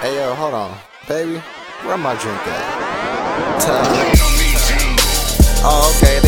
Hey yo, hold on. Baby, where my drink at? Time. Oh, okay,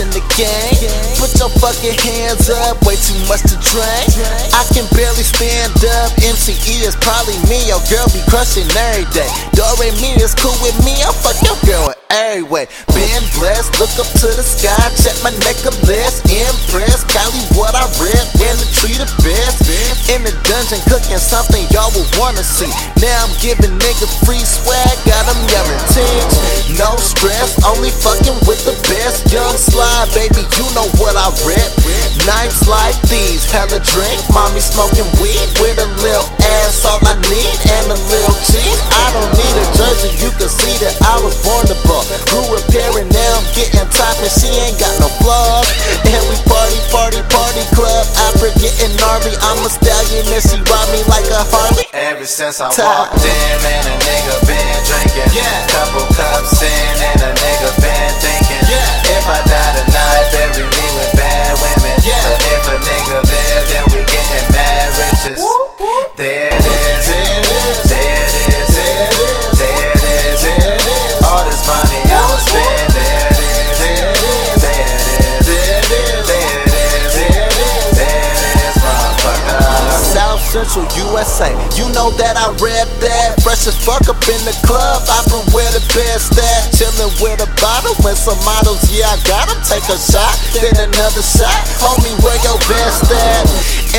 in the game. Put your fucking hands up, way too much to drink. I can barely stand up. MCE is probably me. Your girl be crushing every day. Dore me is cool with me. I'll fuck your girl in every way. Been blessed, look up to the sky, check my necklace. Impressed, Cali what I read, when the tree the best. In the dungeon cooking something would wanna see. Now I'm giving niggas free swag, got them yelling teach. No stress, only fucking with the best. Young slide, baby, you know what I rep. Nights like these, hella drink, mommy smoking weed with a little ass, all I need, and a little cheese. I don't since I walked in, man, Central USA. You know that I rap that. Fresh as fuck up in the club. I from where the best at. Chillin' with a bottle and some models. Yeah, I got 'em. Take a shot, then another shot. Homie, where your best at?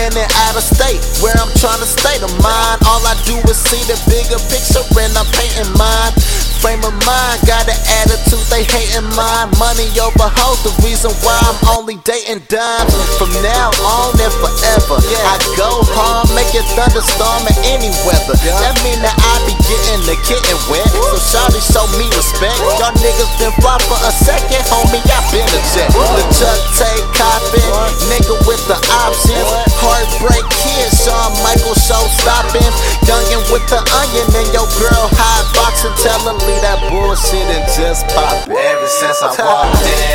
In and out of state, where I'm tryna stay the mind. All I do is see the bigger picture and I'm painting mine. Frame of mind, got an attitude, they hating mine. Money over hoes, the reason why I'm only dating dimes. From now on and forever, thunderstorm and any weather. Yeah. That mean that I be getting the kitten wet. Woo. So Shawty show me respect. Woo. Y'all niggas been fly for a second, homie. I been a jet. Woo. The Chuck take copping, nigga with the options. What? Heartbreak kid, Shawn Michael show stopping. Youngin' with the onion and your girl hot boxing. Tell her leave that bullshit and just pop it. Ever since I walked in.